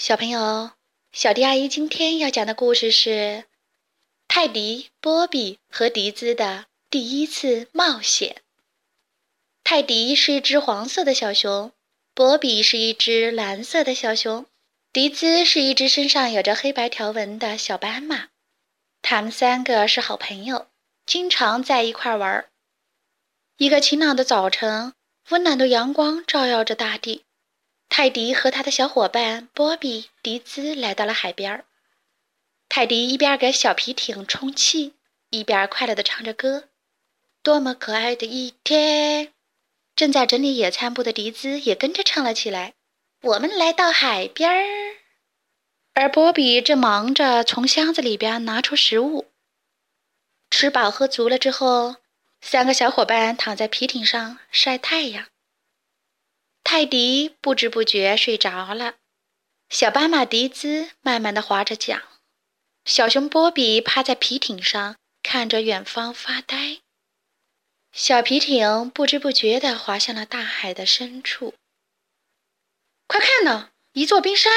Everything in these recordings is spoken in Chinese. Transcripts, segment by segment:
小朋友，小迪阿姨今天要讲的故事是《泰迪、波比和迪兹的第一次冒险》。泰迪是一只黄色的小熊，波比是一只蓝色的小熊，迪兹是一只身上有着黑白条纹的小斑马。他们三个是好朋友，经常在一块玩儿。一个晴朗的早晨，温暖的阳光照耀着大地。泰迪和他的小伙伴波比、迪兹来到了海边。泰迪一边给小皮艇充气，一边快乐地唱着歌：“多么可爱的一天！”正在整理野餐布的迪兹也跟着唱了起来：“我们来到海边儿。”而波比正忙着从箱子里边拿出食物。吃饱喝足了之后，三个小伙伴躺在皮艇上晒太阳。泰迪不知不觉睡着了，小斑马迪兹慢慢地划着桨，小熊波比趴在皮艇上看着远方发呆。小皮艇不知不觉地滑向了大海的深处。快看呐，一座冰山！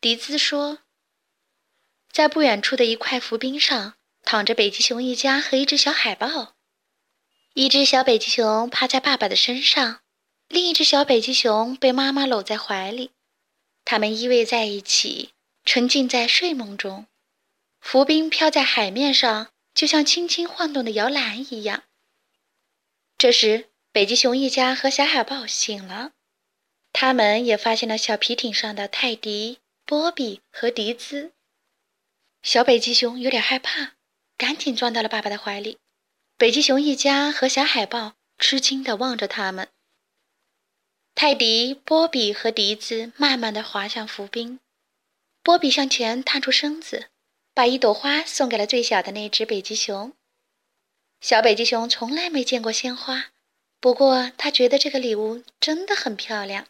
迪兹说。在不远处的一块浮冰上，躺着北极熊一家和一只小海豹。一只小北极熊趴在爸爸的身上。另一只小北极熊被妈妈搂在怀里，它们依偎在一起，沉浸在睡梦中。浮冰飘在海面上，就像轻轻晃动的摇篮一样。这时，北极熊一家和小海豹醒了，他们也发现了小皮艇上的泰迪、波比和迪兹。小北极熊有点害怕，赶紧钻到了爸爸的怀里。北极熊一家和小海豹吃惊地望着他们。泰迪、波比和迪兹慢慢地滑向浮冰。波比向前探出身子，把一朵花送给了最小的那只北极熊。小北极熊从来没见过鲜花，不过他觉得这个礼物真的很漂亮。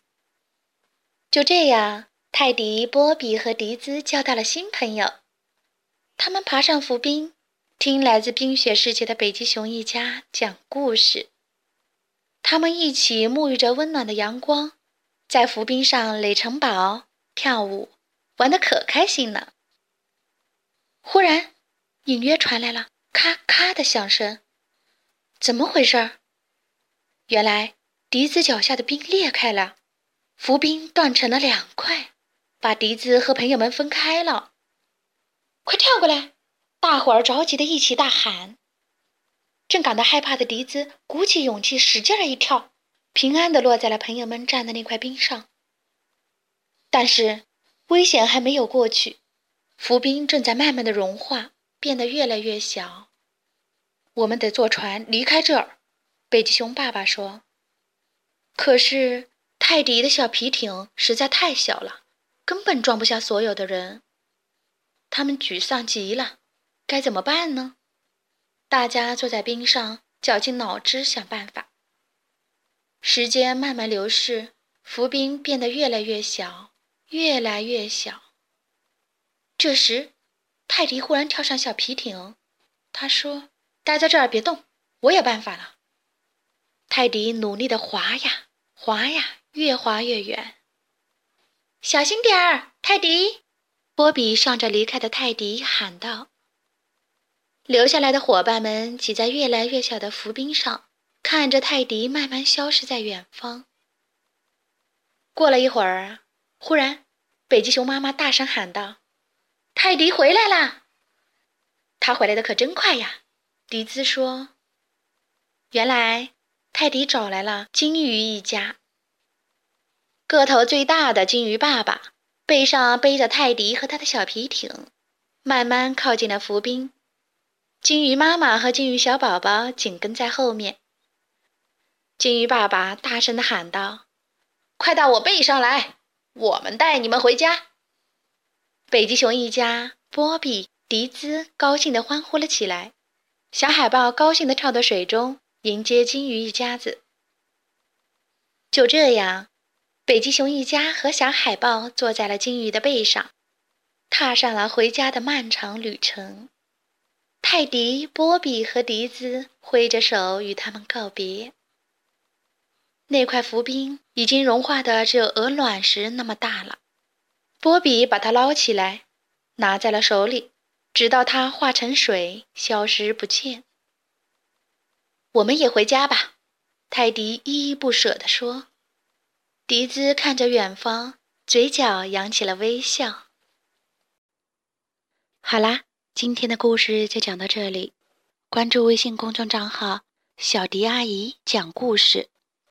就这样，泰迪、波比和迪兹交到了新朋友。他们爬上浮冰，听来自冰雪世界的北极熊一家讲故事。他们一起沐浴着温暖的阳光，在浮冰上垒城堡、跳舞，玩得可开心了。忽然，隐约传来了咔咔的响声，怎么回事？原来笛子脚下的冰裂开了，浮冰断成了两块，把笛子和朋友们分开了。快跳过来！大伙儿着急的一起大喊。正感到害怕的迪兹鼓起勇气，使劲儿一跳，平安地落在了朋友们站的那块冰上。但是危险还没有过去，浮冰正在慢慢的融化，变得越来越小。我们得坐船离开这儿，北极熊爸爸说。可是泰迪的小皮艇实在太小了，根本装不下所有的人。他们沮丧极了，该怎么办呢？大家坐在冰上，绞尽脑汁想办法。时间慢慢流逝，浮冰变得越来越小，越来越小。这时，泰迪忽然跳上小皮艇，他说：“待在这儿别动，我有办法了。”泰迪努力地划呀划呀，越划越远。小心点儿，泰迪！波比向着离开的泰迪喊道。留下来的伙伴们挤在越来越小的浮冰上，看着泰迪慢慢消失在远方。过了一会儿，忽然，北极熊妈妈大声喊道：“泰迪回来啦！”他回来的可真快呀！迪兹说：“原来，泰迪找来了金鱼一家。个头最大的金鱼爸爸背上背着泰迪和他的小皮艇，慢慢靠近了浮冰。”金鱼妈妈和金鱼小宝宝紧跟在后面。金鱼爸爸大声的喊道：“快到我背上来，我们带你们回家！”北极熊一家，波比、迪兹高兴地欢呼了起来。小海豹高兴地跳到水中迎接金鱼一家子。就这样，北极熊一家和小海豹坐在了金鱼的背上，踏上了回家的漫长旅程。泰迪、波比和迪兹挥着手与他们告别。那块浮冰已经融化的只有鹅卵石那么大了，波比把它捞起来，拿在了手里，直到它化成水，消失不见。我们也回家吧，泰迪依依不舍地说。迪兹看着远方，嘴角扬起了微笑。好啦，今天的故事就讲到这里。关注微信公众账号“小迪阿姨讲故事”，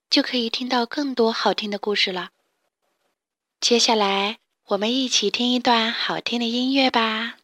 就可以听到更多好听的故事了。接下来，我们一起听一段好听的音乐吧。